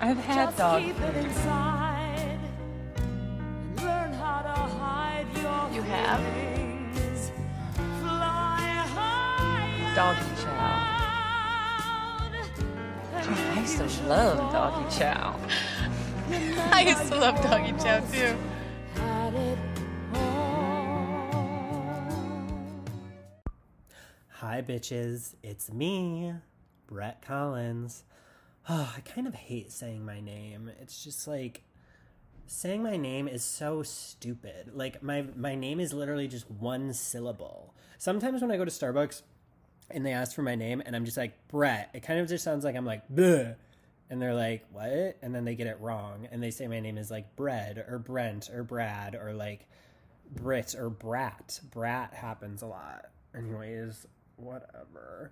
I've had Just dog keep it food. inside and learn how to hide your You have? feelings. Fly high Doggy chow. I used to love doggy chow. I used to love doggy chow too. Had it all. Hi, bitches. It's me, Brett Collins. Oh, I kind of hate saying my name. It's just like saying my name is so stupid. Like my my name is literally just one syllable. Sometimes when I go to Starbucks and they ask for my name and I'm just like Brett, it kind of just sounds like I'm like Bleh. and they're like what? And then they get it wrong and they say my name is like Bread or Brent or Brad or like Brit or Brat. Brat happens a lot. Anyways, whatever.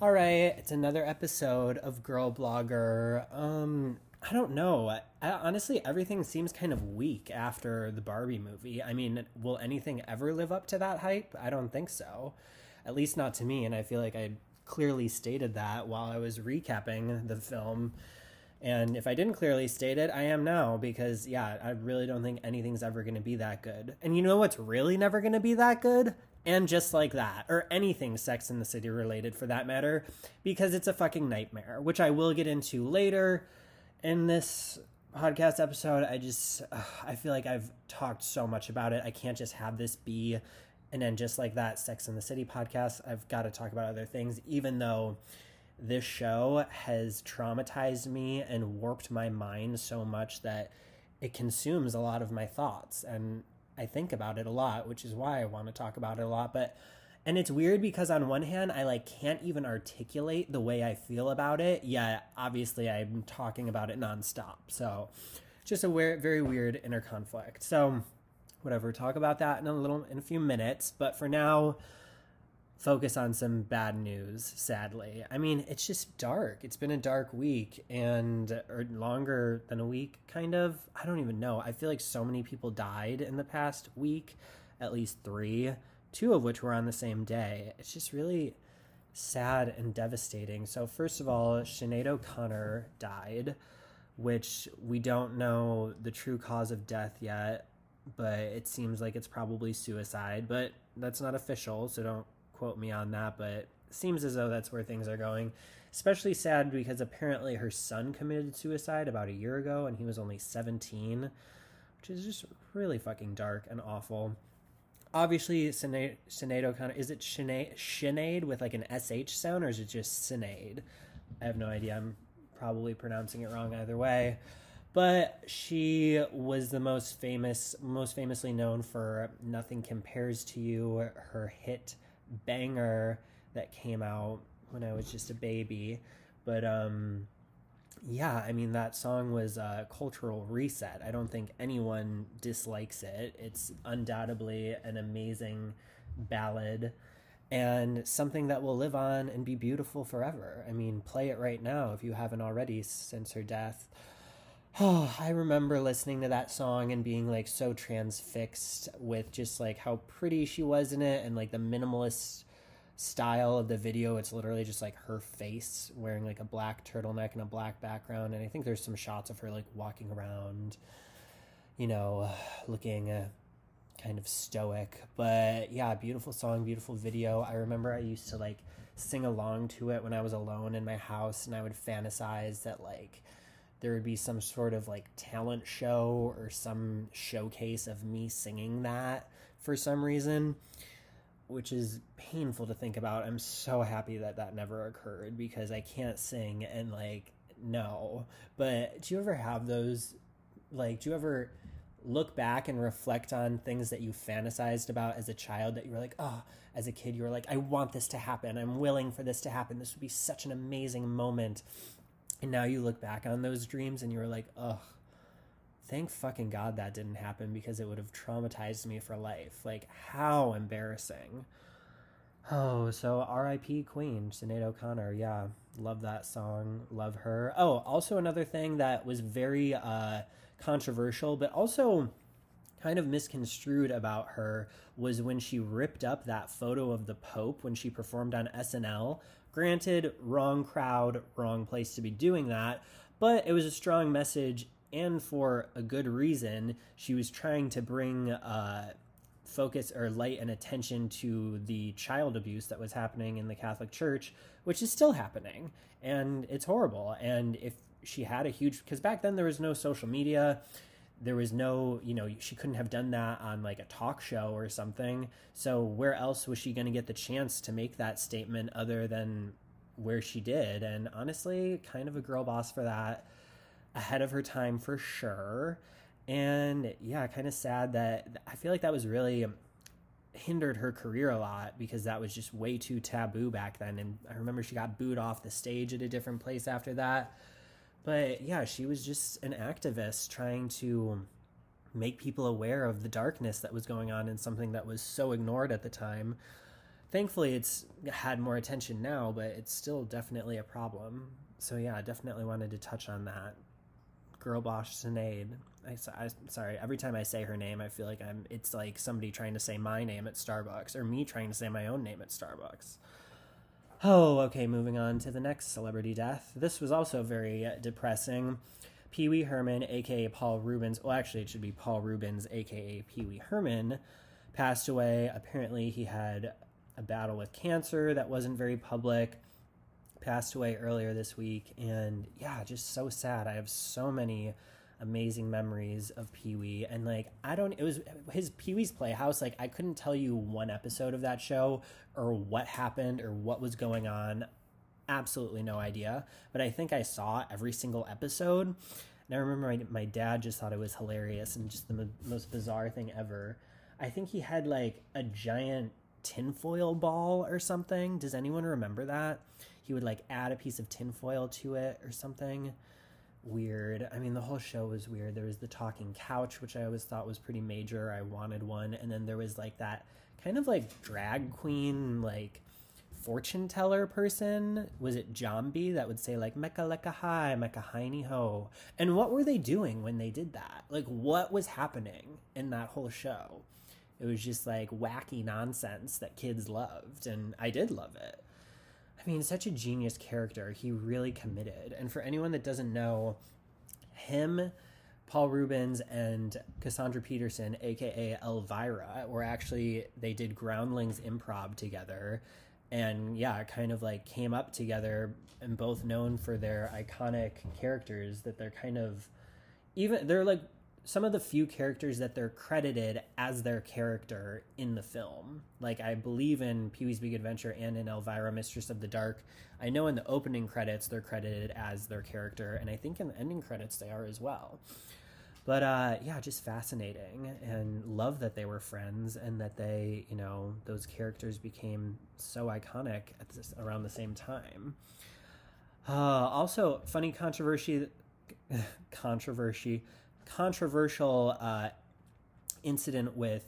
All right, it's another episode of Girl Blogger. Um, I don't know. I, honestly, everything seems kind of weak after the Barbie movie. I mean, will anything ever live up to that hype? I don't think so. At least not to me, and I feel like I clearly stated that while I was recapping the film. And if I didn't clearly state it, I am now because, yeah, I really don't think anything's ever going to be that good. And you know what's really never going to be that good? And just like that, or anything Sex in the City related for that matter, because it's a fucking nightmare, which I will get into later in this podcast episode. I just, ugh, I feel like I've talked so much about it. I can't just have this be and then just like that Sex in the City podcast. I've got to talk about other things, even though this show has traumatized me and warped my mind so much that it consumes a lot of my thoughts and I think about it a lot, which is why I want to talk about it a lot, but and it's weird because on one hand I like can't even articulate the way I feel about it, yet obviously I'm talking about it nonstop. So just a weird, very weird inner conflict. So whatever, talk about that in a little in a few minutes, but for now focus on some bad news sadly. I mean it's just dark. It's been a dark week and or longer than a week kind of. I don't even know. I feel like so many people died in the past week at least three two of which were on the same day. It's just really sad and devastating. So first of all Sinead o'connor died which we don't know the true cause of death yet but it seems like it's probably suicide but that's not official so don't quote me on that, but seems as though that's where things are going. Especially sad because apparently her son committed suicide about a year ago and he was only 17, which is just really fucking dark and awful. Obviously, Sinead, Sinead O'Connor, is it Sinead, Sinead with like an SH sound or is it just Sinead? I have no idea. I'm probably pronouncing it wrong either way. But she was the most famous, most famously known for Nothing Compares to You, her hit banger that came out when I was just a baby. But um yeah, I mean that song was a cultural reset. I don't think anyone dislikes it. It's undoubtedly an amazing ballad and something that will live on and be beautiful forever. I mean, play it right now if you haven't already since her death. Oh, I remember listening to that song and being like so transfixed with just like how pretty she was in it and like the minimalist style of the video. It's literally just like her face wearing like a black turtleneck and a black background. And I think there's some shots of her like walking around, you know, looking uh, kind of stoic. But yeah, beautiful song, beautiful video. I remember I used to like sing along to it when I was alone in my house and I would fantasize that like there would be some sort of like talent show or some showcase of me singing that for some reason, which is painful to think about. I'm so happy that that never occurred because I can't sing and like, no. But do you ever have those? Like, do you ever look back and reflect on things that you fantasized about as a child that you were like, oh, as a kid, you were like, I want this to happen. I'm willing for this to happen. This would be such an amazing moment. And now you look back on those dreams and you're like, ugh, thank fucking God that didn't happen because it would have traumatized me for life. Like, how embarrassing. Oh, so R.I.P. Queen, Sinead O'Connor. Yeah, love that song. Love her. Oh, also another thing that was very uh, controversial, but also kind of misconstrued about her was when she ripped up that photo of the Pope when she performed on SNL. Granted, wrong crowd, wrong place to be doing that, but it was a strong message and for a good reason. She was trying to bring uh, focus or light and attention to the child abuse that was happening in the Catholic Church, which is still happening. And it's horrible. And if she had a huge, because back then there was no social media, there was no, you know, she couldn't have done that on like a talk show or something. So where else was she going to get the chance to make that statement other than where she did? And honestly, kind of a girl boss for that. Ahead of her time for sure. And yeah, kind of sad that I feel like that was really hindered her career a lot because that was just way too taboo back then. And I remember she got booed off the stage at a different place after that. But yeah, she was just an activist trying to make people aware of the darkness that was going on in something that was so ignored at the time. Thankfully, it's had more attention now, but it's still definitely a problem. So yeah, I definitely wanted to touch on that. Girl Boss Sinead. I, I, sorry, every time I say her name, I feel like I'm. It's like somebody trying to say my name at Starbucks, or me trying to say my own name at Starbucks. Oh, okay, moving on to the next celebrity death. This was also very depressing. Pee Wee Herman, aka Paul Reubens, well, actually, it should be Paul Reubens, aka Pee Wee Herman, passed away. Apparently, he had a battle with cancer that wasn't very public. Passed away earlier this week, and yeah, just so sad. I have so many amazing memories of Pee Wee. And like, I don't, it was his Pee Wee's Playhouse. Like, I couldn't tell you one episode of that show or what happened or what was going on. Absolutely no idea. But I think I saw every single episode. And I remember my, my dad just thought it was hilarious and just the mo- most bizarre thing ever. I think he had like a giant tinfoil ball or something. Does anyone remember that? He would like add a piece of tinfoil to it or something weird. I mean, the whole show was weird. There was the talking couch, which I always thought was pretty major. I wanted one. And then there was like that kind of like drag queen, like fortune teller person. Was it Jambi that would say like Mecca Lecca Hi, Mecca Heiny Ho? And what were they doing when they did that? Like, what was happening in that whole show? It was just like wacky nonsense that kids loved. And I did love it. I mean, such a genius character. He really committed. And for anyone that doesn't know, him, Paul Reubens, and Cassandra Peterson, aka Elvira, were actually, they did Groundlings improv together. And yeah, kind of like came up together and both known for their iconic characters that they're kind of even, they're like some of the few characters that they're credited as their character in the film. Like I believe in Pee Wee's Big Adventure and in Elvira, Mistress of the Dark. I know in the opening credits they're credited as their character, and I think in the ending credits they are as well. But uh, yeah, just fascinating, and love that they were friends and that they, you know, those characters became so iconic at this, around the same time. Uh, also, funny controversy, controversy controversial uh, incident with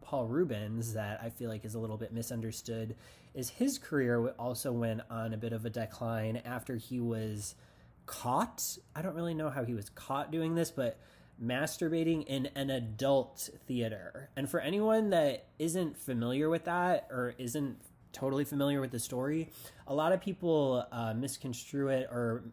Paul Reubens that I feel like is a little bit misunderstood is his career also went on a bit of a decline after he was caught. I don't really know how he was caught doing this, but masturbating in an adult theater. And for anyone that isn't familiar with that or isn't totally familiar with the story, a lot of people uh, misconstrue it or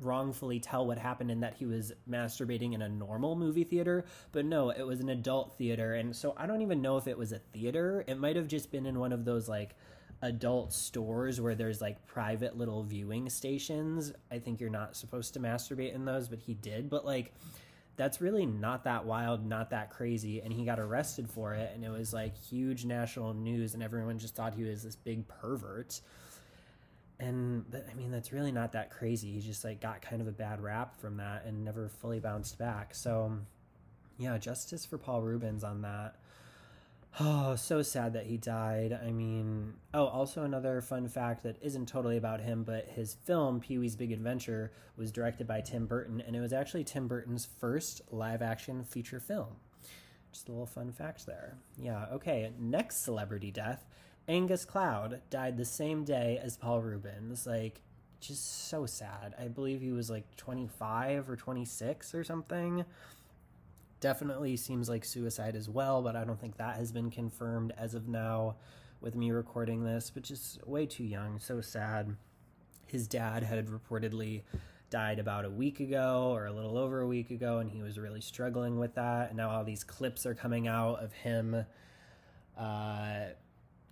wrongfully tell what happened in that he was masturbating in a normal movie theater, but no, it was an adult theater. And so I don't even know if it was a theater. It might have just been in one of those like adult stores where there's like private little viewing stations. I think you're not supposed to masturbate in those, but he did. But like, that's really not that wild, not that crazy. And he got arrested for it. And it was like huge national news, and everyone just thought he was this big pervert and but, I mean that's really not that crazy. He just like got kind of a bad rap from that and never fully bounced back. So yeah, justice for Paul Reubens on that. Oh, so sad that he died. I mean, oh, also another fun fact that isn't totally about him, but his film Pee Wee's Big Adventure was directed by Tim Burton, and it was actually Tim Burton's first live action feature film. Just a little fun fact there. Yeah, okay, next celebrity death Angus Cloud died the same day as Paul Reubens. Like, just so sad. I believe he was like 25 or 26 or something. Definitely seems like suicide as well, but I don't think that has been confirmed as of now with me recording this, but just way too young. So sad. His dad had reportedly died about a week ago or a little over a week ago, and he was really struggling with that. And now all these clips are coming out of him uh,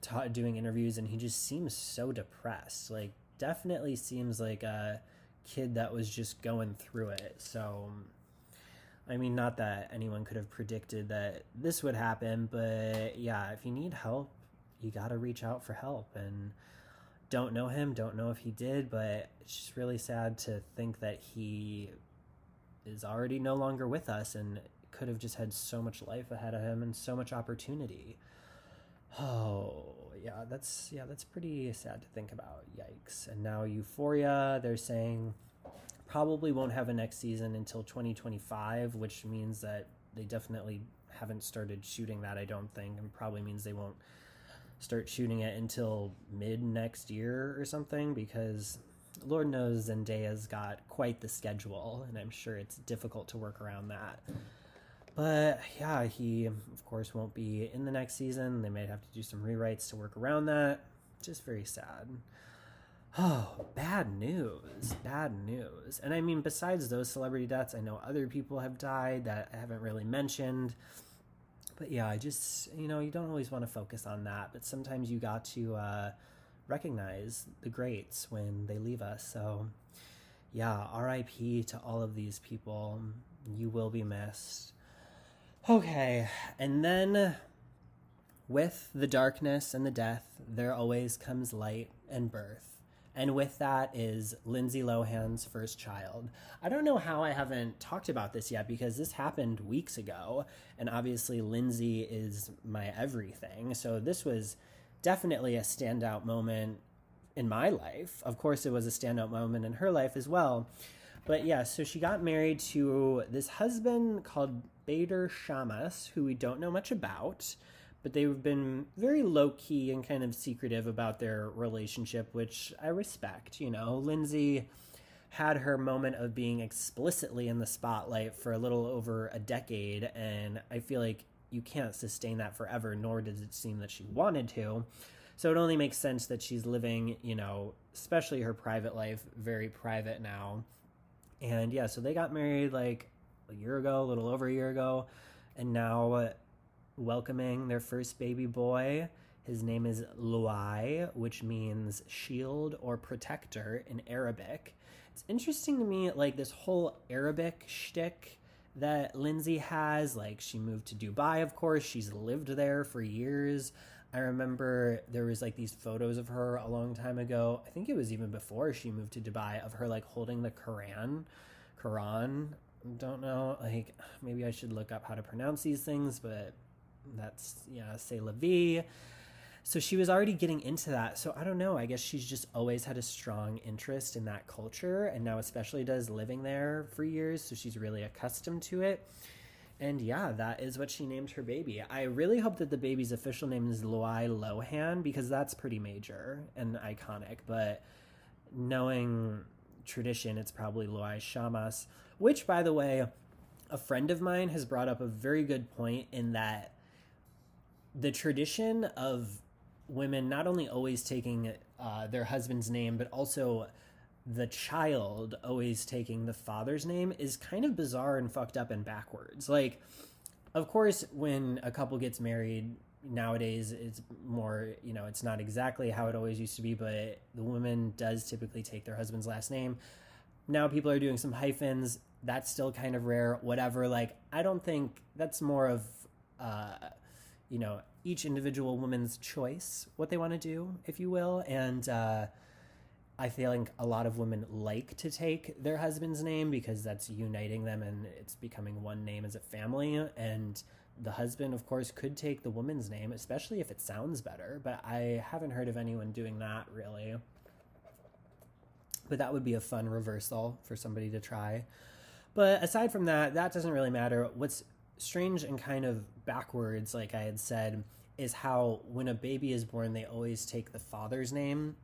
ta- doing interviews, and he just seems so depressed. Like, definitely seems like a kid that was just going through it. So, I mean, not that anyone could have predicted that this would happen, but yeah, if you need help, you got to reach out for help. And don't know him, don't know if he did, but it's just really sad to think that he is already no longer with us and could have just had so much life ahead of him and so much opportunity. Oh, yeah, that's yeah, that's pretty sad to think about. Yikes. And now Euphoria, they're saying probably won't have a next season until 2025, which means that they definitely haven't started shooting that, I don't think, and probably means they won't start shooting it until mid next year or something because Lord knows Zendaya's got quite the schedule, and I'm sure it's difficult to work around that. But yeah, he of course won't be in the next season. They might have to do some rewrites to work around that. Just very sad. Oh, bad news. Bad news. And I mean, besides those celebrity deaths, I know other people have died that I haven't really mentioned. But yeah, I just, you know, you don't always want to focus on that, but sometimes you got to uh, recognize the greats when they leave us. So yeah, RIP to all of these people. You will be missed. Okay, and then with the darkness and the death, there always comes light and birth. And with that is Lindsay Lohan's first child. I don't know how I haven't talked about this yet because this happened weeks ago. And obviously, Lindsay is my everything. So this was definitely a standout moment in my life. Of course, it was a standout moment in her life as well. But yeah, so she got married to this husband called Bader Shammas, who we don't know much about but they've been very low key and kind of secretive about their relationship, which I respect. You know, Lindsay had her moment of being explicitly in the spotlight for a little over a decade, and I feel like you can't sustain that forever, nor does it seem that she wanted to. So it only makes sense that she's living, you know, especially her private life, very private now. And yeah, so they got married like a year ago, a little over a year ago, and now uh, welcoming their first baby boy. His name is Luai, which means shield or protector in Arabic. It's interesting to me, like this whole Arabic shtick that Lindsay has. Like she moved to Dubai, of course. She's lived there for years. I remember there was like these photos of her a long time ago. I think it was even before she moved to Dubai of her like holding the Quran. Quran. Don't know. Like maybe I should look up how to pronounce these things, but that's yeah, say la vie. So she was already getting into that. So I don't know. I guess she's just always had a strong interest in that culture, and now especially does living there for years. So she's really accustomed to it. And yeah, that is what she named her baby. I really hope that the baby's official name is Luai Lohan because that's pretty major and iconic. But knowing tradition, it's probably Luai Shammas, which, by the way, a friend of mine has brought up a very good point in that the tradition of women not only always taking uh, their husband's name, but also the child always taking the father's name is kind of bizarre and fucked up and backwards. Like, of course, when a couple gets married nowadays, it's more, you know, it's not exactly how it always used to be, but the woman does typically take their husband's last name. Now people are doing some hyphens. That's still kind of rare, whatever. Like, I don't think that's more of, uh, you know each individual woman's choice what they want to do if you will and uh, i feel like a lot of women like to take their husband's name because that's uniting them and it's becoming one name as a family. And the husband of course could take the woman's name especially if it sounds better but i haven't heard of anyone doing that really. But that would be a fun reversal for somebody to try. But aside from that that doesn't really matter. What's strange and kind of backwards, like I had said, is how when a baby is born, they always take the father's name,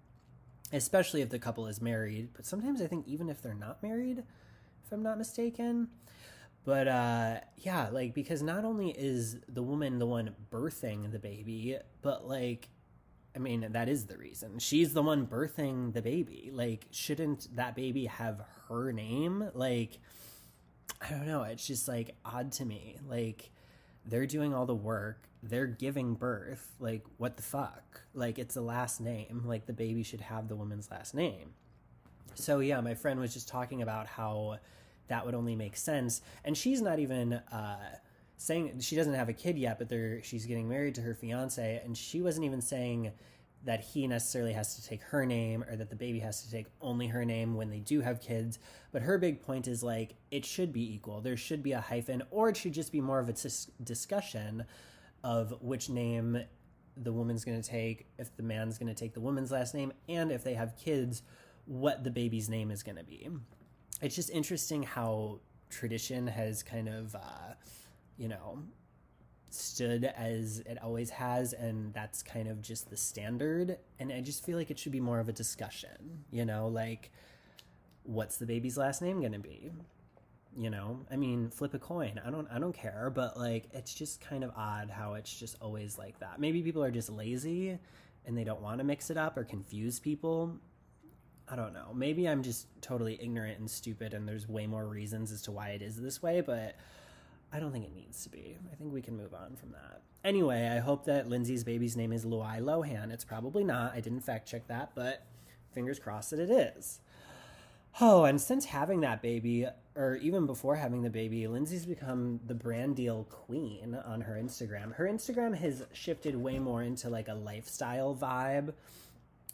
especially if the couple is married. But sometimes I think even if they're not married, if I'm not mistaken. But uh, yeah, like because not only is the woman the one birthing the baby, but like I mean, that is the reason. She's the one birthing the baby. Like, shouldn't that baby have her name? Like, I don't know. It's just like odd to me. Like, they're doing all the work, they're giving birth. Like, what the fuck? Like, it's a last name. Like, the baby should have the woman's last name. So, yeah, my friend was just talking about how that would only make sense. And she's not even, uh, saying she doesn't have a kid yet, but she's getting married to her fiance, and she wasn't even saying that he necessarily has to take her name or that the baby has to take only her name when they do have kids. But her big point is like it should be equal. There should be a hyphen, or it should just be more of a dis- discussion of which name the woman's going to take, if the man's going to take the woman's last name, and if they have kids, what the baby's name is going to be. It's just interesting how tradition has kind of. Uh, you know, stood as it always has, and that's kind of just the standard. And I just feel like it should be more of a discussion, you know, like what's the baby's last name going to be? You know, I mean, flip a coin. I don't, I don't care, but like, it's just kind of odd how it's just always like that. Maybe people are just lazy and they don't want to mix it up or confuse people. I don't know. Maybe I'm just totally ignorant and stupid, and there's way more reasons as to why it is this way, but I don't think it needs to be. I think we can move on from that. Anyway, I hope that Lindsay's baby's name is Luai Lohan. It's probably not. I didn't fact check that, but fingers crossed that it is. Oh, and since having that baby, or even before having the baby, Lindsay's become the brand deal queen on her Instagram. Her Instagram has shifted way more into like a lifestyle vibe,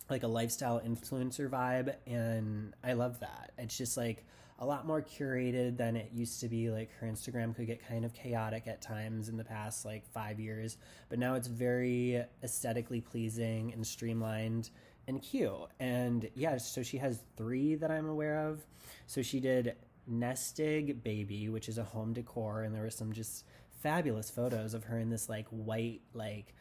like a lifestyle influencer vibe, and I love that. It's just like a lot more curated than it used to be. Like her Instagram could get kind of chaotic at times in the past like five years, but now it's very aesthetically pleasing and streamlined and cute. And yeah, so she has three that I'm aware of. So she did Nestig Baby, which is a home decor, and there were some just fabulous photos of her in this like white, like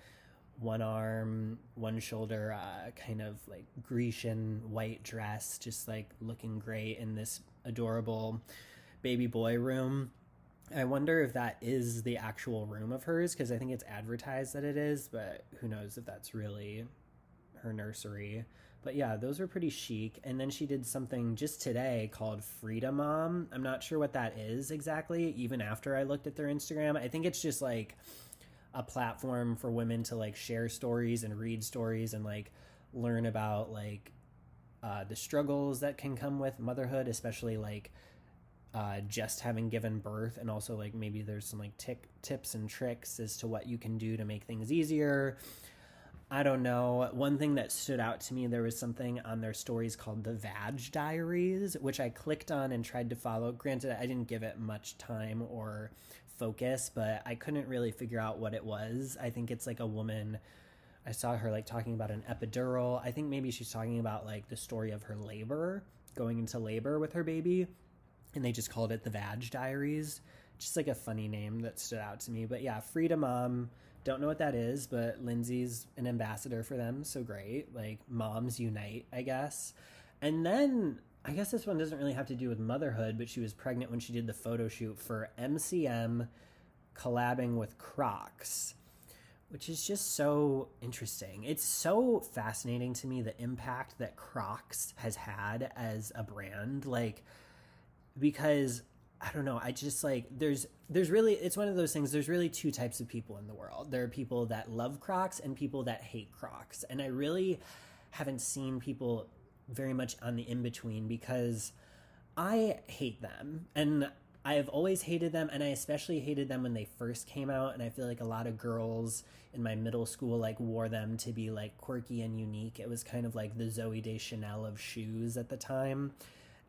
one arm, one shoulder, uh, kind of like Grecian white dress, just like looking great in this adorable baby boy room. I wonder if that is the actual room of hers because I think it's advertised that it is, but who knows if that's really her nursery. But yeah, those were pretty chic. And then she did something just today called Freedom Mom. I'm not sure what that is exactly, even after I looked at their Instagram. I think it's just like a platform for women to like share stories and read stories and like learn about like uh, the struggles that can come with motherhood, especially like uh, just having given birth, and also like maybe there's some like tick tips and tricks as to what you can do to make things easier. I don't know. One thing that stood out to me, there was something on their stories called the Vag Diaries, which I clicked on and tried to follow. Granted, I didn't give it much time or focus, but I couldn't really figure out what it was. I think it's like a woman I saw her like talking about an epidural. I think maybe she's talking about like the story of her labor, going into labor with her baby. And they just called it the Vag Diaries. Just like a funny name that stood out to me. But yeah, Freedom Mom. Don't know what that is, but Lindsay's an ambassador for them, so great. Like moms unite, I guess. And then I guess this one doesn't really have to do with motherhood, but she was pregnant when she did the photo shoot for MCM collabing with Crocs which is just so interesting. It's so fascinating to me the impact that Crocs has had as a brand like because I don't know, I just like there's there's really it's one of those things there's really two types of people in the world. There are people that love Crocs and people that hate Crocs. And I really haven't seen people very much on the in between because I hate them. And I have always hated them, and I especially hated them when they first came out. And I feel like a lot of girls in my middle school like wore them to be like quirky and unique. It was kind of like the Zooey Deschanel of shoes at the time,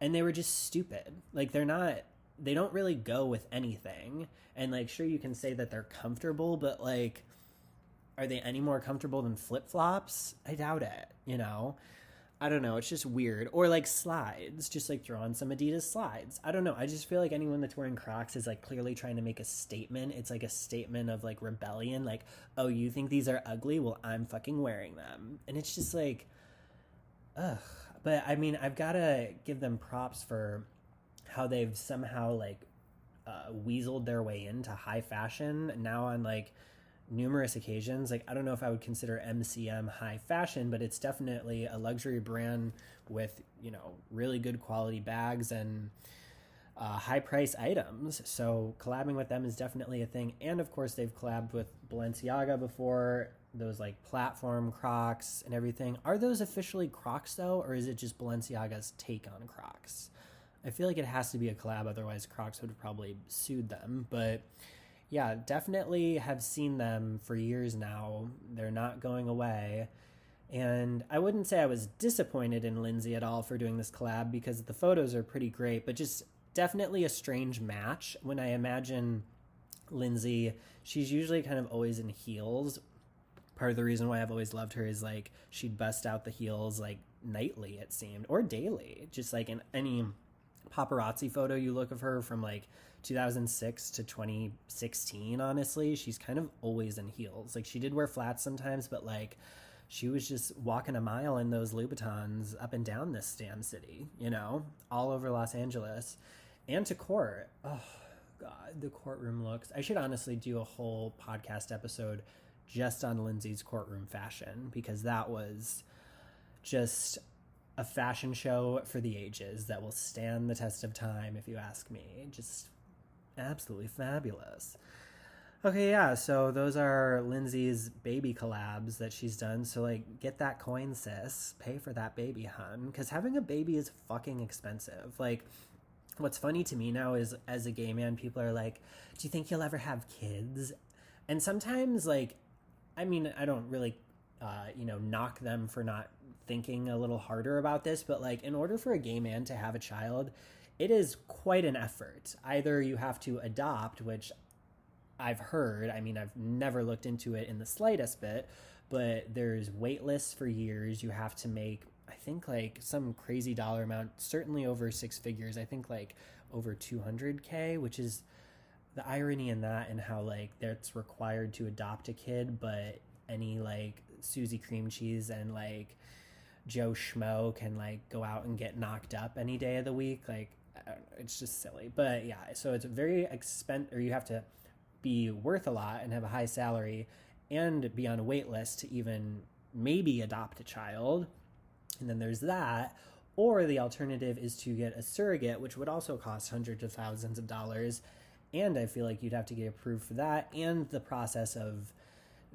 and they were just stupid. Like they're not, they don't really go with anything. And like, sure, you can say that they're comfortable, but like, are they any more comfortable than flip flops? I doubt it. You know. I don't know. It's just weird. Or like slides, just like throw on some Adidas slides. I don't know. I just feel like anyone that's wearing Crocs is like clearly trying to make a statement. It's like a statement of like rebellion. Like, oh, you think these are ugly? Well, I'm fucking wearing them. And it's just like, ugh. But I mean, I've got to give them props for how they've somehow like uh, weaseled their way into high fashion now on like numerous occasions. Like, I don't know if I would consider MCM high fashion, but it's definitely a luxury brand with, you know, really good quality bags and uh, high price items. So, collabing with them is definitely a thing. And of course, they've collabed with Balenciaga before, those like platform Crocs and everything. Are those officially Crocs though, or is it just Balenciaga's take on Crocs? I feel like it has to be a collab, otherwise, Crocs would have probably sued them. But yeah, definitely have seen them for years now. They're not going away. And I wouldn't say I was disappointed in Lindsay at all for doing this collab because the photos are pretty great, but just definitely a strange match when I imagine Lindsay, she's usually kind of always in heels. Part of the reason why I've always loved her is like she'd bust out the heels like nightly, it seemed, or daily, just like in any paparazzi photo you look of her from like 2006 to 2016 honestly she's kind of always in heels. Like she did wear flats sometimes but like she was just walking a mile in those louboutins up and down this damn city you know all over los angeles. And to court. Oh god the courtroom looks. I should honestly do a whole podcast episode just on lindsay's courtroom fashion because that was just a fashion show for the ages that will stand the test of time, if you ask me. Just absolutely fabulous. Okay, yeah, so those are Lindsay's baby collabs that she's done. So, like, get that coin, sis. Pay for that baby, hun. Because having a baby is fucking expensive. Like, what's funny to me now is as a gay man, people are like, Do you think you'll ever have kids? And sometimes, like, I mean, I don't really, uh, you know, knock them for not thinking a little harder about this, but like in order for a gay man to have a child, it is quite an effort. Either you have to adopt, which I've heard, I mean, I've never looked into it in the slightest bit, but there's wait lists for years. You have to make, I think, like some crazy dollar amount, certainly over six figures. I think like over 200K, which is the irony in that and how like that's required to adopt a kid, but any like Susie cream cheese and like Joe Schmo can like go out and get knocked up any day of the week. Like, it's just silly. But yeah, so it's very expensive, or you have to be worth a lot and have a high salary and be on a wait list to even maybe adopt a child. And then there's that. Or the alternative is to get a surrogate, which would also cost hundreds of thousands of dollars. And I feel like you'd have to get approved for that and the process of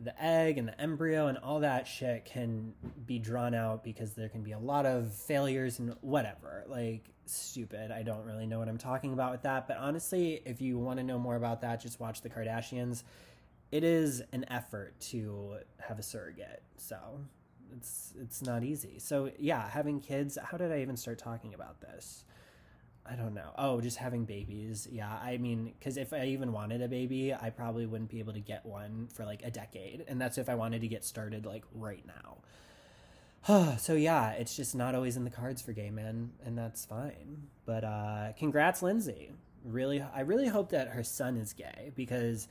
the egg and the embryo and all that shit can be drawn out because there can be a lot of failures and whatever. Like, stupid. I don't really know what I'm talking about with that. But honestly, if you want to know more about that, just watch The Kardashians. It is an effort to have a surrogate. So it's it's not easy. So yeah, having kids, how did I even start talking about this? I don't know. Oh, just having babies. Yeah, I mean, because if I even wanted a baby, I probably wouldn't be able to get one for like a decade. And that's if I wanted to get started like right now. so yeah, it's just not always in the cards for gay men, and that's fine. But uh, congrats, Lindsay. Really, I really hope that her son is gay because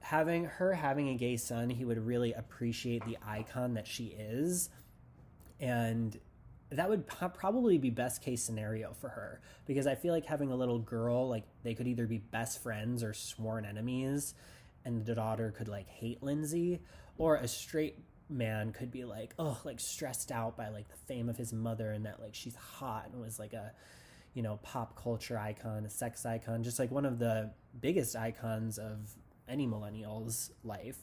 having her having a gay son, he would really appreciate the icon that she is. And that would probably be best case scenario for her because I feel like having a little girl, like they could either be best friends or sworn enemies, and the daughter could like hate Lindsay, or a straight man could be like, oh, like stressed out by like the fame of his mother and that like she's hot and was like a, you know, pop culture icon, a sex icon, just like one of the biggest icons of any millennial's life.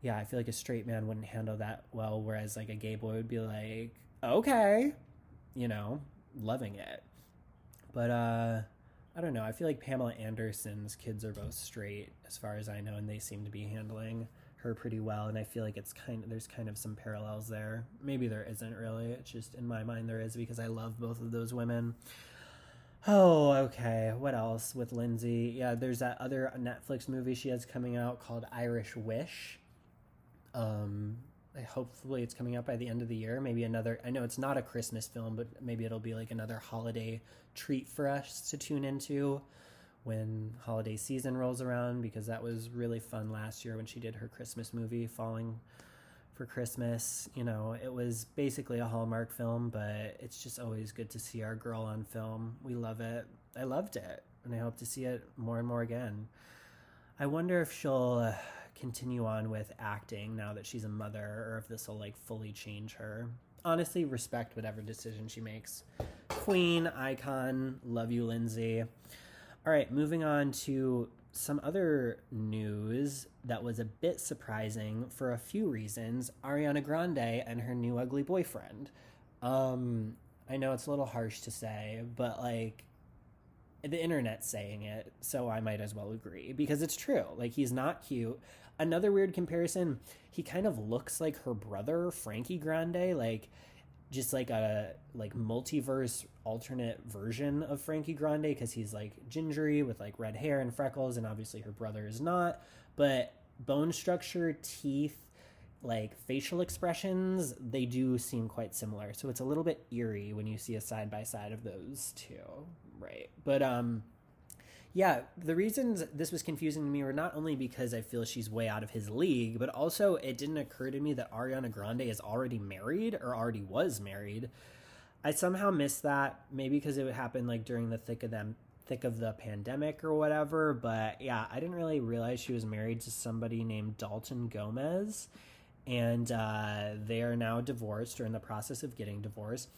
Yeah, I feel like a straight man wouldn't handle that well, whereas like a gay boy would be like, okay, you know, loving it. But uh I don't know. I feel like Pamela Anderson's kids are both straight as far as I know and they seem to be handling her pretty well and I feel like it's kind of there's kind of some parallels there. Maybe there isn't really. It's just in my mind there is because I love both of those women. Oh, okay. What else with Lindsay? Yeah, there's that other Netflix movie she has coming out called Irish Wish. Um, hopefully it's coming out by the end of the year. Maybe another i know it's not a christmas film but maybe it'll be like another holiday treat for us to tune into when holiday season rolls around because that was really fun last year when she did her christmas movie falling for christmas. You know it was basically a hallmark film but it's just always good to see our girl on film. We love it. I loved it and i hope to see it more and more again. I wonder if she'll uh, continue on with acting now that she's a mother or if this will like fully change her. Honestly, respect whatever decision she makes. Queen, icon, love you, Lindsay. All right, moving on to some other news that was a bit surprising for a few reasons. Ariana Grande and her new ugly boyfriend. Um, I know it's a little harsh to say, but like the internet's saying it, so I might as well agree because it's true. Like he's not cute. Another weird comparison, he kind of looks like her brother, Frankie Grande, like just like a like multiverse alternate version of Frankie Grande because he's like gingery with like red hair and freckles and obviously her brother is not, but bone structure, teeth, like facial expressions, they do seem quite similar. So it's a little bit eerie when you see a side by side of those two, right? But um yeah, the reasons this was confusing to me were not only because I feel she's way out of his league, but also it didn't occur to me that Ariana Grande is already married or already was married. I somehow missed that, maybe because it would happen like during the thick of them thick of the pandemic or whatever, but yeah, I didn't really realize she was married to somebody named Dalton Gomez and uh, they are now divorced or in the process of getting divorced.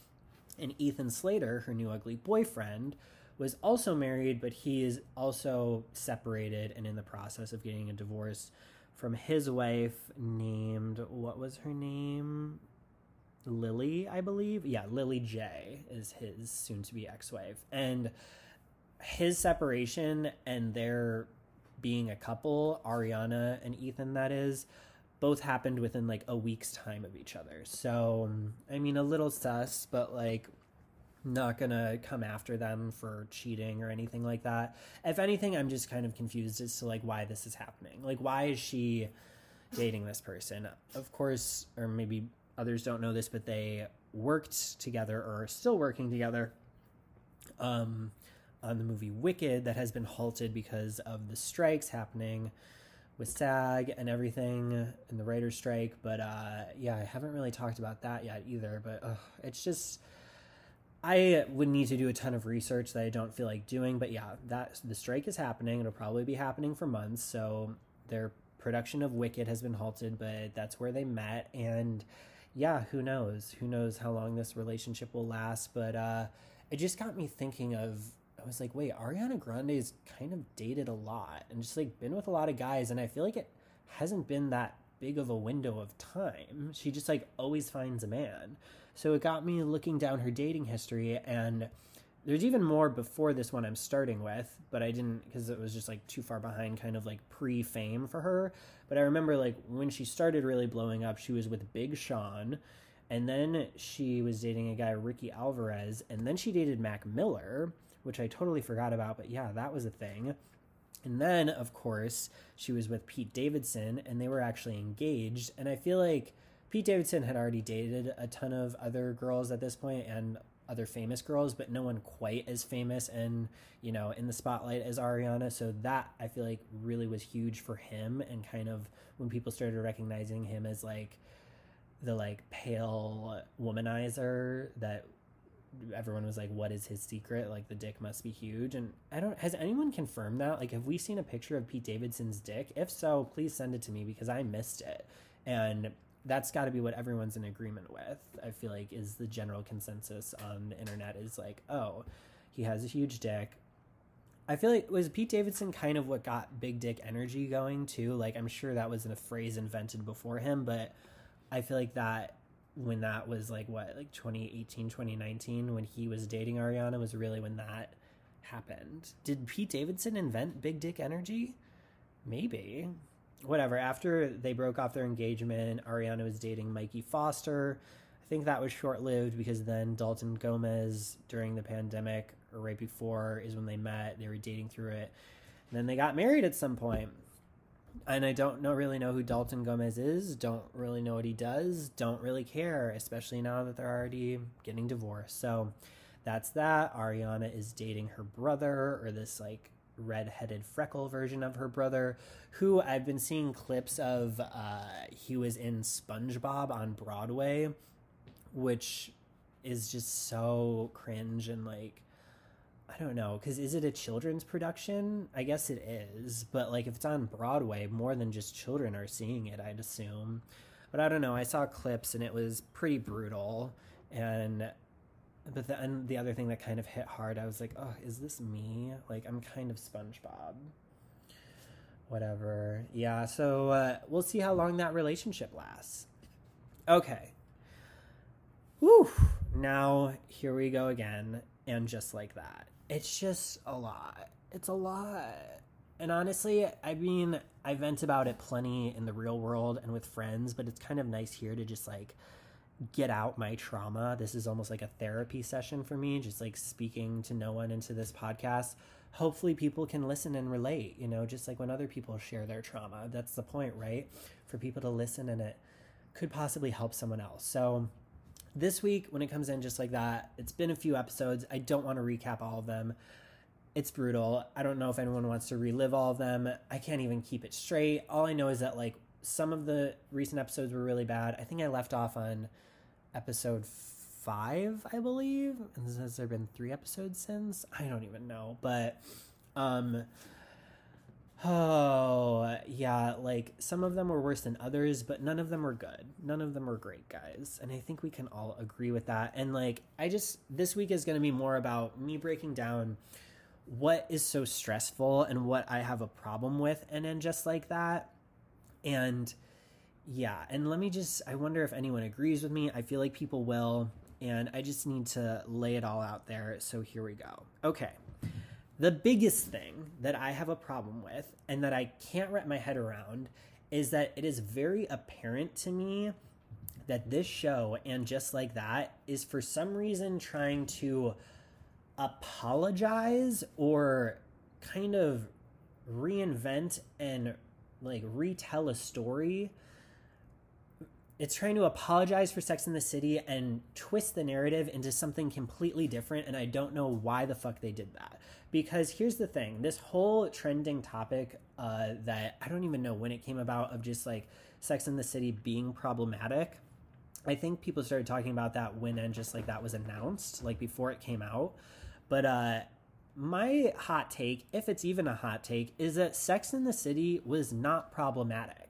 And Ethan Slater, her new ugly boyfriend, was also married, but he is also separated and in the process of getting a divorce from his wife named what was her name? Lily, I believe. Yeah, Lilly Jay is his soon to be ex wife. And his separation and their being a couple, Ariana and Ethan, that is, both happened within like a week's time of each other. So, I mean, a little sus, but like not gonna come after them for cheating or anything like that. If anything, I'm just kind of confused as to like why this is happening. Like, why is she dating this person? Of course, or maybe others don't know this, but they worked together or are still working together um, on the movie Wicked that has been halted because of the strikes happening with SAG and everything and the writer's strike. But uh, yeah, I haven't really talked about that yet either. But uh, it's just I would need to do a ton of research that I don't feel like doing. But yeah, that the strike is happening. It'll probably be happening for months. So their production of Wicked has been halted, but that's where they met. And yeah, who knows? Who knows how long this relationship will last? But uh, it just got me thinking of I was like, wait, Ariana Grande's kind of dated a lot and just like been with a lot of guys, and I feel like it hasn't been that big of a window of time. She just like always finds a man. So it got me looking down her dating history, and there's even more before this one I'm starting with, but I didn't because it was just like too far behind, kind of like pre fame for her. But I remember like when she started really blowing up, she was with Big Sean. And then she was dating a guy, Ricky Alvarez, and then she dated Mac Miller, which I totally forgot about, but yeah, that was a thing. And then, of course, she was with Pete Davidson, and they were actually engaged. And I feel like Pete Davidson had already dated a ton of other girls at this point and other famous girls, but no one quite as famous and, you know, in the spotlight as Ariana. So that I feel like really was huge for him. And kind of when people started recognizing him as like the like pale womanizer that everyone was like, "What is his secret? Like the dick must be huge." And I don't. Has anyone confirmed that? Like, have we seen a picture of Pete Davidson's dick? If so, please send it to me because I missed it. And that's got to be what everyone's in agreement with. I feel like is the general consensus on the internet is like, oh, he has a huge dick. I feel like was Pete Davidson kind of what got big dick energy going too. Like I'm sure that wasn't a phrase invented before him, but I feel like that when that was like what like 2018 2019 when he was dating ariana was really when that happened did pete davidson invent big dick energy maybe whatever after they broke off their engagement ariana was dating mikey foster i think that was short-lived because then dalton gomez during the pandemic or right before is when they met they were dating through it and then they got married at some point and I don't know really know who Dalton Gomez is. Don't really know what he does. Don't really care, especially now that they're already getting divorced. So that's that. Ariana is dating her brother, or this like red-headed freckle version of her brother, who I've been seeing clips of. Uh, he was in SpongeBob on Broadway, which is just so cringe and like I don't know, because is it a children's production? I guess it is, but like if it's on Broadway, more than just children are seeing it, I'd assume. But I don't know. I saw clips and it was pretty brutal, and but then the other thing that kind of hit hard, I was like, oh, is this me? Like I'm kind of SpongeBob. Whatever. Yeah. So uh, we'll see how long that relationship lasts. Okay. Whew. Now here we go again, and just like that it's just a lot. It's a lot. And honestly, I mean, I vent about it plenty in the real world and with friends, but it's kind of nice here to just like get out my trauma. This is almost like a therapy session for me, just like speaking to no one into this podcast. Hopefully, people can listen and relate, you know, just like when other people share their trauma. That's the point, right? For people to listen and it could possibly help someone else. So, this week, when it comes in just like that, it's been a few episodes. I don't want to recap all of them. It's brutal. I don't know if anyone wants to relive all of them. I can't even keep it straight. All I know is that, like, some of the recent episodes were really bad. I think I left off on episode five, I believe. And has there been three episodes since? I don't even know. But, um, Oh, yeah, like some of them were worse than others, but none of them were good. None of them were great, guys. And I think we can all agree with that. And like, I just, this week is going to be more about me breaking down what is so stressful and what I have a problem with. And then just like that. And yeah, and let me just, I wonder if anyone agrees with me. I feel like people will. And I just need to lay it all out there. So here we go. Okay. The biggest thing that I have a problem with and that I can't wrap my head around is that it is very apparent to me that this show and just like that is for some reason trying to apologize or kind of reinvent and like retell a story it's trying to apologize for Sex in the City and twist the narrative into something completely different. And I don't know why the fuck they did that. Because here's the thing this whole trending topic uh, that I don't even know when it came about of just like Sex in the City being problematic. I think people started talking about that when and just like that was announced, like before it came out. But uh, my hot take, if it's even a hot take, is that Sex in the City was not problematic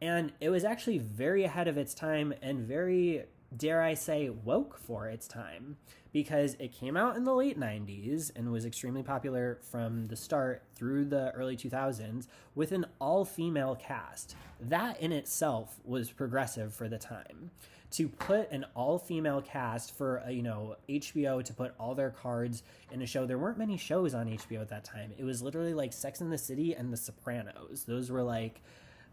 and it was actually very ahead of its time and very, dare I say, woke for its time because it came out in the late 90s and was extremely popular from the start through the early 2000s with an all female cast. That in itself was progressive for the time. To put an all female cast for, uh, you know, HBO to put all their cards in a show, there weren't many shows on HBO at that time. It was literally like Sex in the City and The Sopranos. Those were like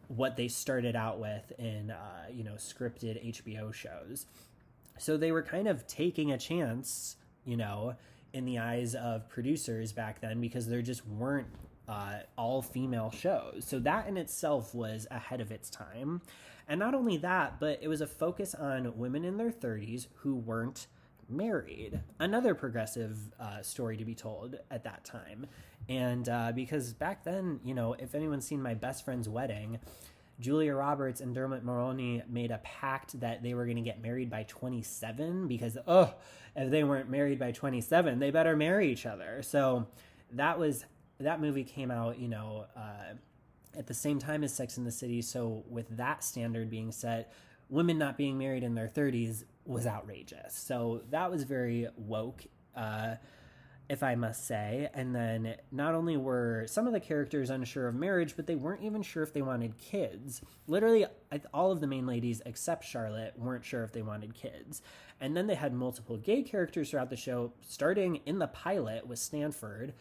what they started out with in uh, you know scripted HBO shows. So they were kind of taking a chance, you know, in the eyes of producers back then because there just weren't uh, all female shows. So that in itself was ahead of its time. And not only that, but it was a focus on women in their 30s who weren't married. Another progressive uh, story to be told at that time. And uh, because back then, you know, if anyone's seen my best friend's wedding, Julia Roberts and Dermot Mulroney made a pact that they were going to get married by 27 because, oh, if they weren't married by 27, they better marry each other. So that was, that movie came out, you know, uh, at the same time as Sex in the City. So with that standard being set, women not being married in their 30s was outrageous. So that was very woke. Uh, if I must say. And then not only were some of the characters unsure of marriage, but they weren't even sure if they wanted kids. Literally, all of the main ladies except Charlotte weren't sure if they wanted kids. And then they had multiple gay characters throughout the show, starting in the pilot with Stanford.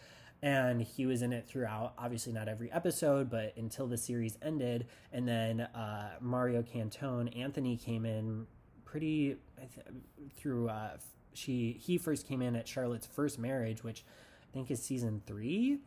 And he was in it throughout, obviously not every episode, but until the series ended. And then uh, Mario Cantone, Anthony came in pretty th- through uh, she he first came in at Charlotte's first marriage, which I think is season three.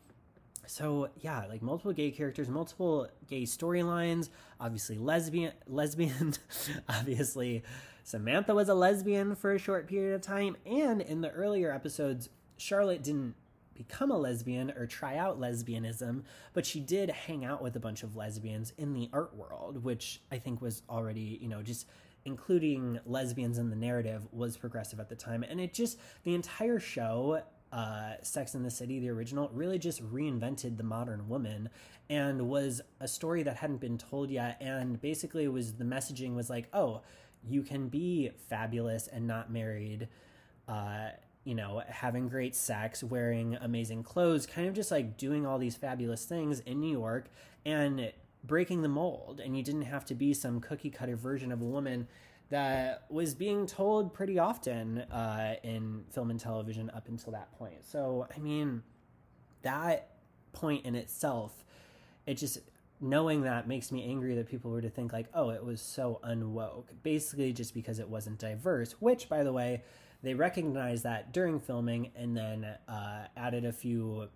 So yeah, like multiple gay characters, multiple gay storylines. Obviously lesbian, lesbian. obviously, Samantha was a lesbian for a short period of time, and in the earlier episodes, Charlotte didn't become a lesbian or try out lesbianism, but she did hang out with a bunch of lesbians in the art world, which I think was already, you know, just including lesbians in the narrative was progressive at the time and it just the entire show uh, Sex in the City, the original, really just reinvented the modern woman and was a story that hadn't been told yet. And basically, it was the messaging was like, oh, you can be fabulous and not married. Uh, you know, having great sex, wearing amazing clothes, kind of just like doing all these fabulous things in New York and breaking the mold. And you didn't have to be some cookie cutter version of a woman that was being told pretty often uh, in film and television up until that point. So, I mean, that point in itself, it just knowing that makes me angry that people were to think like, oh, it was so unwoke, basically just because it wasn't diverse. Which, by the way, they recognized that during filming and then uh, added a few,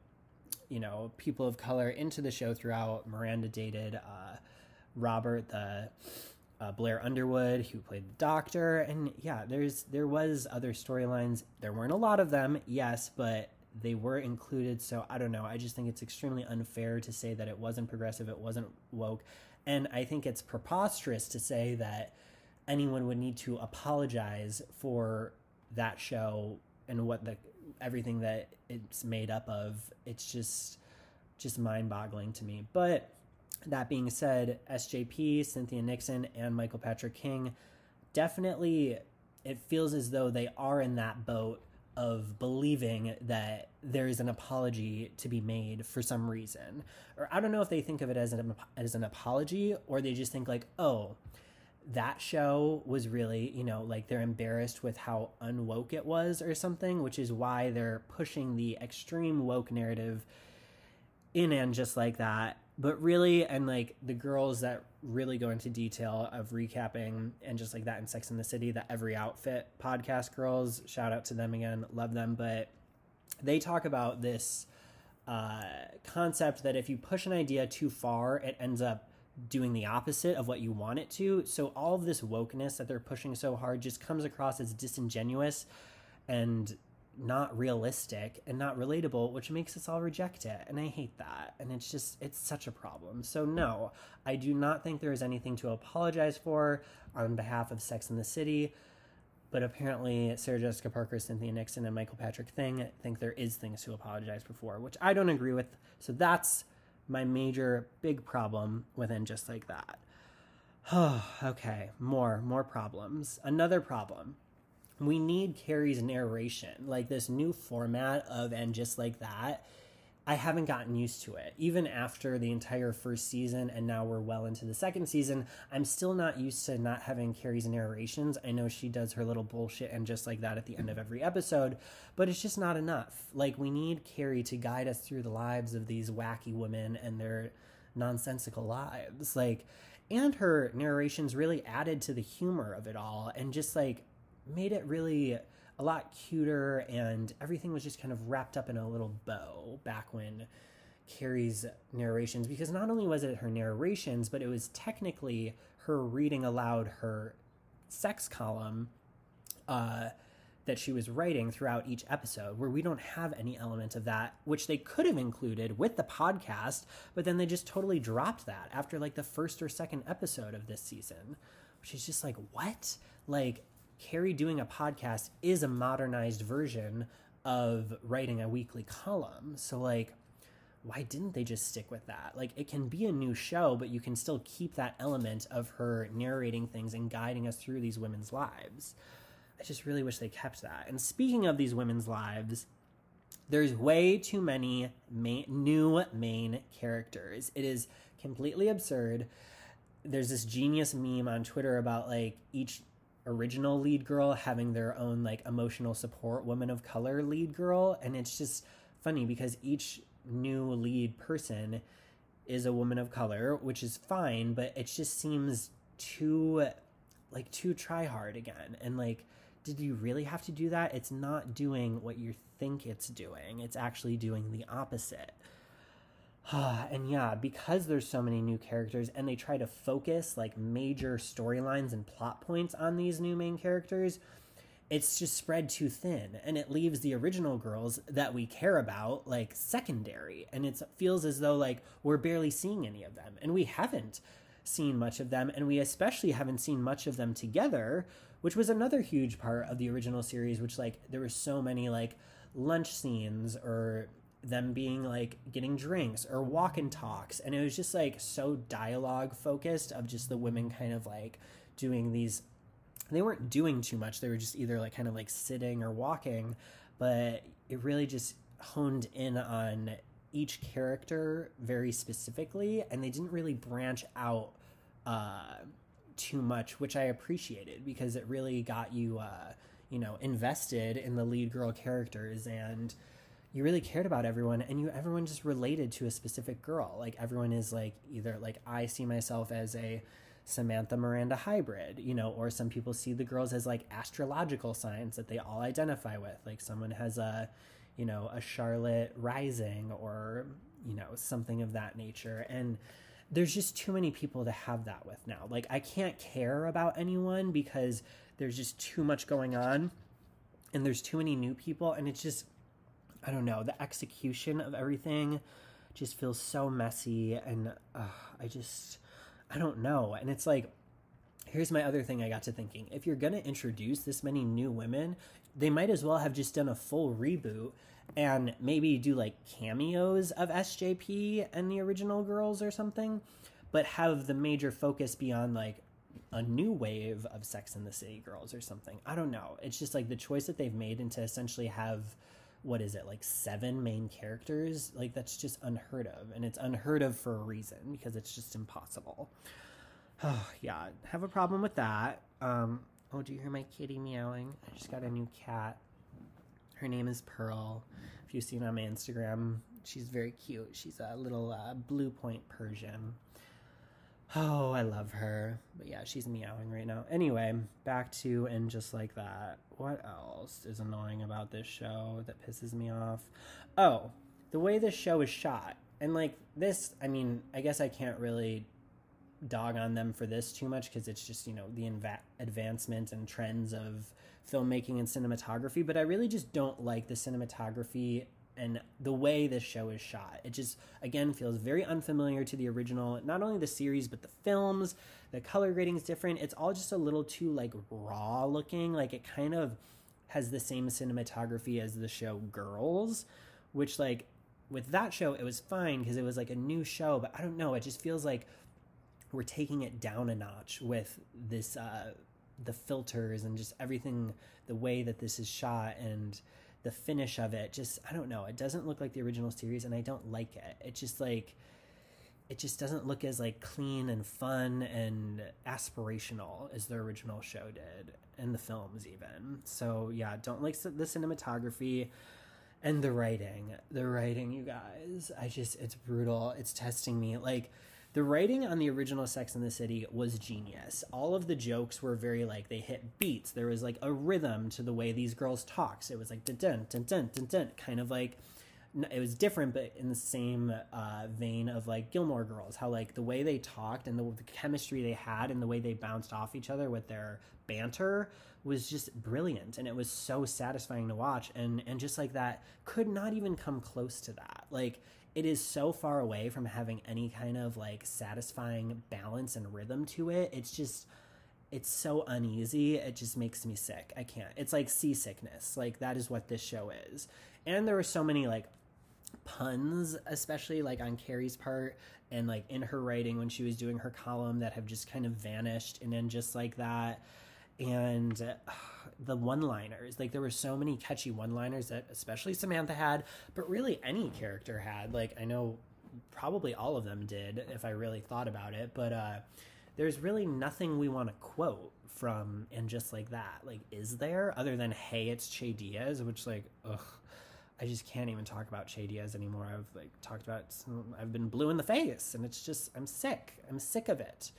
you know, people of color into the show throughout. Miranda dated uh, Robert, the uh, Blair Underwood, who played the Doctor, and yeah, there's there was other storylines. There weren't a lot of them, yes, but they were included. So I don't know. I just think it's extremely unfair to say that it wasn't progressive, it wasn't woke, and I think it's preposterous to say that anyone would need to apologize for that show and what the everything that it's made up of. It's just just mind-boggling to me. But that being said, SJP, Cynthia Nixon, and Michael Patrick King definitely it feels as though they are in that boat of believing that there is an apology to be made for some reason. Or I don't know if they think of it as an as an apology or they just think like, "Oh, that show was really, you know, like they're embarrassed with how unwoke it was or something, which is why they're pushing the extreme woke narrative in and just like that. But really, and like the girls that really go into detail of recapping and just like that in Sex in the City, the Every Outfit podcast girls, shout out to them again, love them. But they talk about this uh, concept that if you push an idea too far, it ends up doing the opposite of what you want it to. So all of this wokeness that they're pushing so hard just comes across as disingenuous and not realistic and not relatable, which makes us all reject it. And I hate that. And it's just, it's such a problem. So, no, I do not think there is anything to apologize for on behalf of Sex in the City. But apparently, Sarah Jessica Parker, Cynthia Nixon, and Michael Patrick King think there is things to apologize for, which I don't agree with. So that's my major big problem within just like that. Oh, okay, more more problems. Another problem. We need Carrie's narration, like this new format of and just like that. I haven't gotten used to it. Even after the entire first season, and now we're well into the second season, I'm still not used to not having Carrie's narrations. I know she does her little bullshit and just like that at the end of every episode, but it's just not enough. Like, we need Carrie to guide us through the lives of these wacky women and their nonsensical lives. Like, and her narrations really added to the humor of it all and just like made it really a lot cuter, and everything was just kind of wrapped up in a little bow back when Carrie's narrations, because not only was it her narrations, but it was technically her reading aloud her sex column uh, that she was writing throughout each episode, where we don't have any element of that, which they could have included with the podcast, but then they just totally dropped that after like the first or second episode of this season, is just like, what? Like, Carrie doing a podcast is a modernized version of writing a weekly column. So, like, why didn't they just stick with that? Like, it can be a new show, but you can still keep that element of her narrating things and guiding us through these women's lives. I just really wish they kept that. And speaking of these women's lives, there's way too many main, new main characters. It is completely absurd. There's this genius meme on Twitter about like each original lead girl having their own like emotional support woman of color lead girl. And it's just funny because each new lead person is a woman of color which is fine but it just seems too like too try hard again. And like did you really have to do that? It's not doing what you think it's doing. It's actually doing the opposite and yeah, because there's so many new characters and they try to focus like major storylines and plot points on these new main characters, it's just spread too thin. And it leaves the original girls that we care about like secondary. And it feels as though like we're barely seeing any of them. And we haven't seen much of them. And we especially haven't seen much of them together which was another huge part of the original series which like there were so many like lunch scenes or them being like getting drinks or walk and talks and it was just like so dialogue focused of just the women kind of like doing these they weren't doing too much they were just either like kind of like sitting or walking but it really just honed in on each character very specifically and they didn't really branch out uh too much which i appreciated because it really got you uh you know invested in the lead girl characters and you really cared about everyone and you everyone just related to a specific girl. Like everyone is like either like i see myself as a samantha miranda hybrid you know or some people see the girls as like astrological signs that they all identify with. Like someone has a you know a charlotte rising or you know something of that nature. And there's just too many people to have that with now. Like i can't care about anyone because there's just too much going on and there's too many new people and it's just I don't know, the execution of everything just feels so messy and uh, I just I don't know. And it's like here's my other thing I got to thinking. If you're going to introduce this many new women, they might as well have just done a full reboot and maybe do like cameos of SJP and the original girls or something, but have the major focus be on like a new wave of Sex in the City girls or something. I don't know. It's just like the choice that they've made and to essentially have what is it like seven main characters? Like that's just unheard of and it's unheard of for a reason because it's just impossible. Oh yeah have a problem with that. Um oh do you hear my kitty meowing? I just got a new cat. Her name is pearl. If you've seen on my instagram she's very cute. She's a little uh, blue point persian Oh, I love her. But yeah, she's meowing right now. Anyway, back to and just like that. What else is annoying about this show that pisses me off? Oh, the way this show is shot. And like this, I mean, I guess I can't really dog on them for this too much because it's just, you know, the inva- advancement and trends of filmmaking and cinematography, but I really just don't like the cinematography and the way this show is shot. It just again feels very unfamiliar to the original, not only the series but the films. The color grading is different. It's all just a little too like raw looking. Like it kind of has the same cinematography as the show Girls, which like with that show it was fine because it was like a new show, but I don't know, it just feels like we're taking it down a notch with this uh the filters and just everything the way that this is shot and the finish of it just i don't know it doesn't look like the original series and i don't like it. It just like it just doesn't look as like clean and fun and aspirational as the original show did and the films even. So yeah don't like the cinematography and the writing. The writing you guys i just it's brutal. It's testing me. Like the writing on the original Sex in the City was genius. All of the jokes were very like they hit beats. There was like a rhythm to the way these girls talks. It was like dun dun dun dun dun dun, kind of like it was different, but in the same uh, vein of like Gilmore Girls, how like the way they talked and the, the chemistry they had and the way they bounced off each other with their banter was just brilliant, and it was so satisfying to watch. And and just like that, could not even come close to that. Like it is so far away from having any kind of like satisfying balance and rhythm to it. It's just it's so uneasy. It just makes me sick. I can't. It's like seasickness. Like that is what this show is. And there were so many like puns, especially like on Carrie's part and like in her writing when she was doing her column that have just kind of vanished and then just like that and uh, the one liners like there were so many catchy one liners that especially samantha had but really any character had like i know probably all of them did if i really thought about it but uh there's really nothing we want to quote from and just like that like is there other than hey it's che diaz which like ugh I just can't even talk about Che Diaz anymore. I've like talked about I've been blue in the face and it's just I'm sick. I'm sick of it.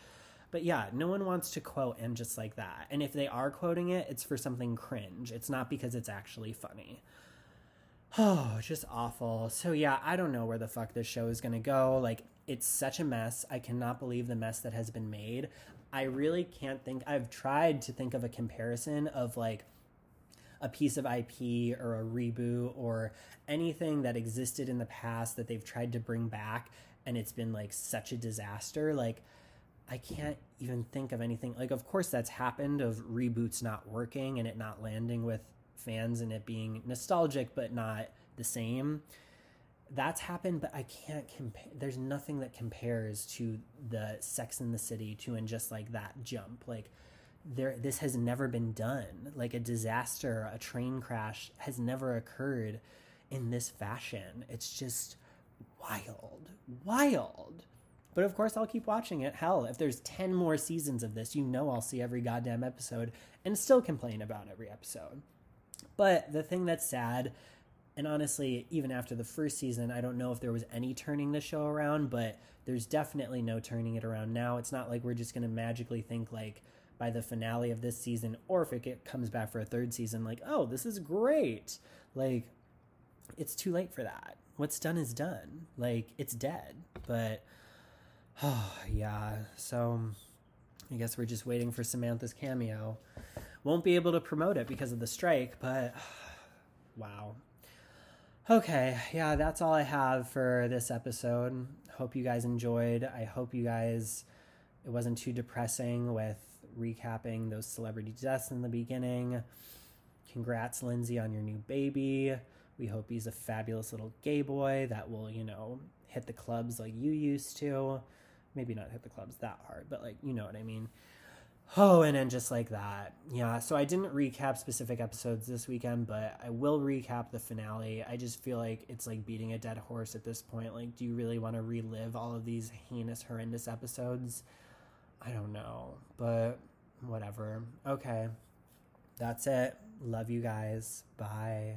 But yeah, no one wants to quote and just like that. And if they are quoting it, it's for something cringe. It's not because it's actually funny. Oh, just awful. So yeah, I don't know where the fuck this show is to go. Like it's such a mess. I cannot believe the mess that has been made. I really can't think I've tried to think of a comparison of like a piece of IP or a reboot or anything that existed in the past that they've tried to bring back and it's been like such a disaster. Like I can't even think of anything. Like, of course, that's happened of reboots not working and it not landing with fans and it being nostalgic but not the same. That's happened, but I can't compare. There's nothing that compares to the Sex in the City to and just like that jump. Like there, this has never been done. Like a disaster, a train crash has never occurred in this fashion. It's just wild, wild. But of course, I'll keep watching it. Hell, if there's 10 more seasons of this, you know I'll see every goddamn episode and still complain about every episode. But the thing that's sad, and honestly, even after the first season, I don't know if there was any turning the show around, but there's definitely no turning it around now. It's not like we're just going to magically think, like, by the finale of this season, or if it comes back for a third season, like, oh, this is great. Like, it's too late for that. What's done is done. Like, it's dead. But yeah. So um, I guess we're just waiting for Samantha's cameo. Won't be able to promote it because of the strike, but wow. Okay, yeah, that's all I have for this episode. Hope you guys enjoyed. I hope you guys, it wasn't too depressing with recapping those celebrity deaths in the beginning. Congrats, Lindsay, on your new baby. We hope he's a fabulous little gay boy that will, you know, hit the clubs like you used to maybe not hit the clubs that hard, but like, you know what I mean. Oh, and then just like that. Yeah, so I didn't recap specific episodes this weekend, but I will recap the finale. I just feel like it's like beating a dead horse at this point. Like, do you really want to relive all of these heinous, horrendous episodes? I don't know, but whatever. Okay, that's it. Love you guys. Bye.